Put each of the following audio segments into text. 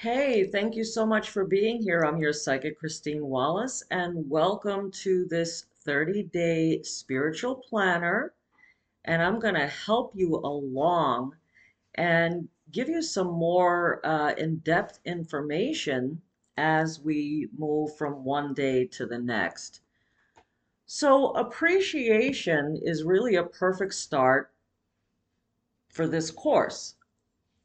Hey, thank you so much for being here. I'm your psychic Christine Wallace, and welcome to this 30 day spiritual planner. And I'm going to help you along and give you some more uh, in depth information as we move from one day to the next. So, appreciation is really a perfect start for this course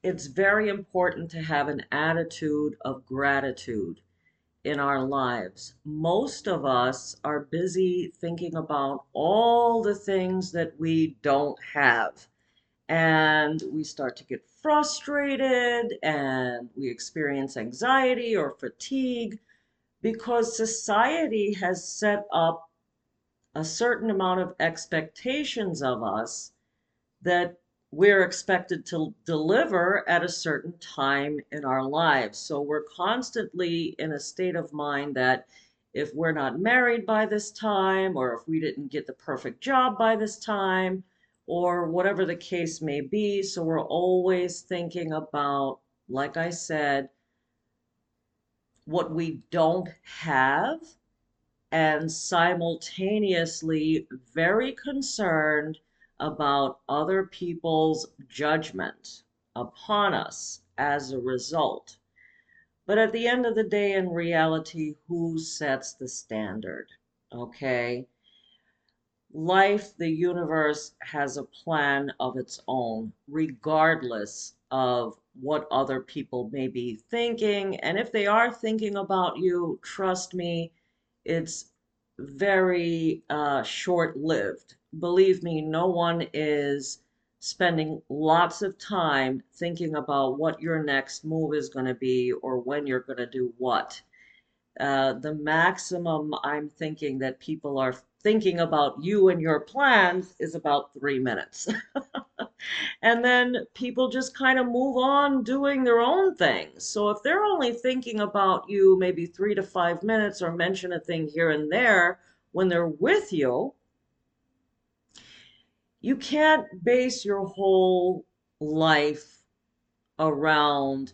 it's very important to have an attitude of gratitude in our lives. Most of us are busy thinking about all the things that we don't have. And we start to get frustrated and we experience anxiety or fatigue because society has set up a certain amount of expectations of us that we're expected to deliver at a certain time in our lives. So we're constantly in a state of mind that if we're not married by this time, or if we didn't get the perfect job by this time, or whatever the case may be. So we're always thinking about, like I said, what we don't have, and simultaneously very concerned about other people's judgment upon us as a result. But at the end of the day, in reality, who sets the standard? Okay? Life, the universe, has a plan of its own, regardless of what other people may be thinking. And if they are thinking about you, trust me, it's very uh, short lived believe me, no one is spending lots of time thinking about what your next move is going to be or when you're going to do what. Uh, the maximum I'm thinking that people are thinking about you and your plans is about three minutes. and then people just kind of move on doing their own things. So if they're only thinking about you maybe three to five minutes or mention a thing here and there when they're with you, you can't base your whole life around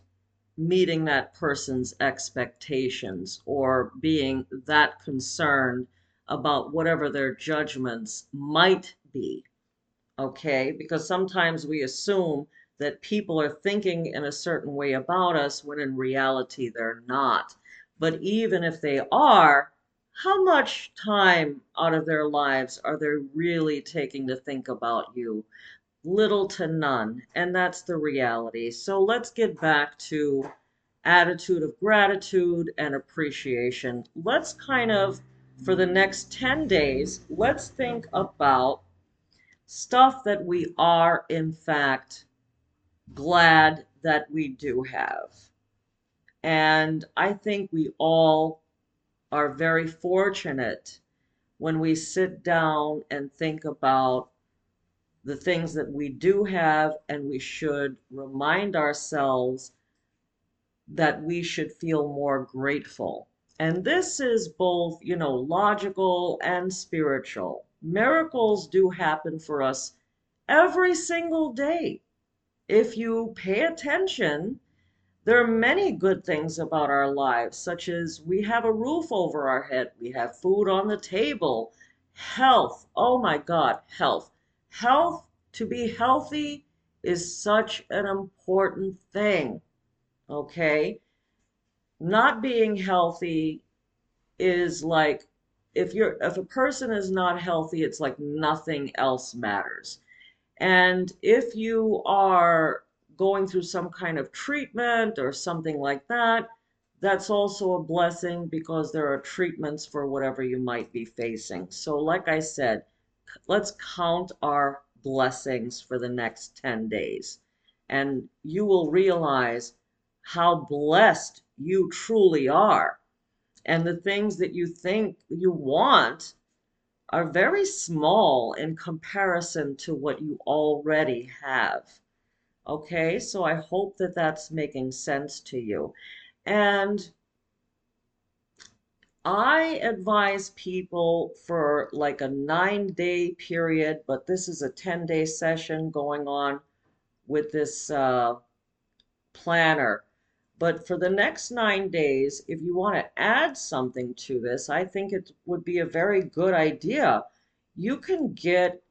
meeting that person's expectations or being that concerned about whatever their judgments might be. Okay? Because sometimes we assume that people are thinking in a certain way about us when in reality they're not. But even if they are, how much time out of their lives are they really taking to think about you? Little to none. And that's the reality. So let's get back to attitude of gratitude and appreciation. Let's kind of, for the next 10 days, let's think about stuff that we are, in fact, glad that we do have. And I think we all are very fortunate when we sit down and think about the things that we do have, and we should remind ourselves that we should feel more grateful. And this is both, you know, logical and spiritual. Miracles do happen for us every single day. If you pay attention there are many good things about our lives, such as we have a roof over our head, we have food on the table, health. Oh my God, health. Health, to be healthy, is such an important thing. Okay? Not being healthy is like if you're if a person is not healthy, it's like nothing else matters. And if you are going through some kind of treatment or something like that, that's also a blessing because there are treatments for whatever you might be facing. So, like I said, let's count our blessings for the next 10 days. And you will realize how blessed you truly are. And the things that you think you want are very small in comparison to what you already have. Okay, so I hope that that's making sense to you. And I advise people for like a nine day period, but this is a 10 day session going on with this uh, planner But for the next nine days, if you want to add something to this, I think it would be a very good idea. You can get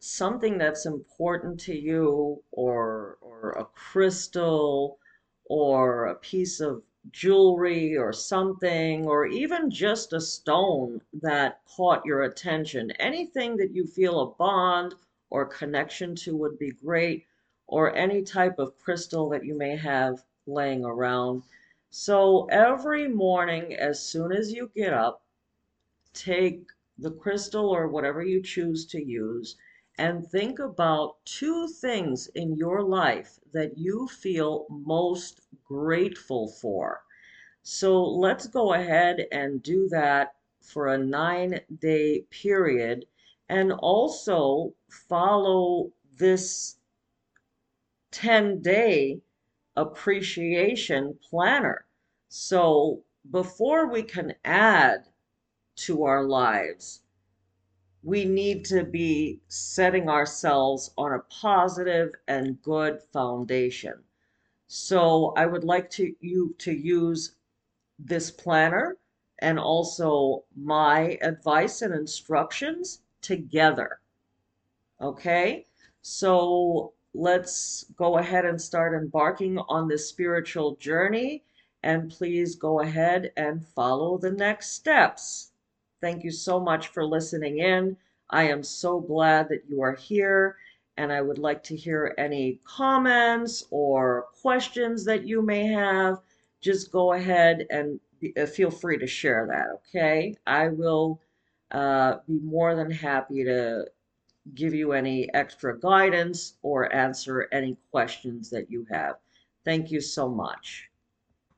something that's important to you, or, or a crystal, or a piece of jewelry, or something, or even just a stone that caught your attention. Anything that you feel a bond or connection to would be great, or any type of crystal that you may have laying around. So every morning, as soon as you get up, take the crystal or whatever you choose to use and think about two things in your life that you feel most grateful for. So let's go ahead and do that for a nine day period and also follow this 10 day appreciation planner. So before we can add to our lives, we need to be setting ourselves on a positive and good foundation. So I would like to you to use this planner and also my advice and instructions together. Okay? So let's go ahead and start embarking on this spiritual journey. And please go ahead and follow the next steps. Thank you so much for listening in. I am so glad that you are here. And I would like to hear any comments or questions that you may have. Just go ahead and uh, feel free to share that, okay? I will uh, be more than happy to give you any extra guidance or answer any questions that you have. Thank you so much.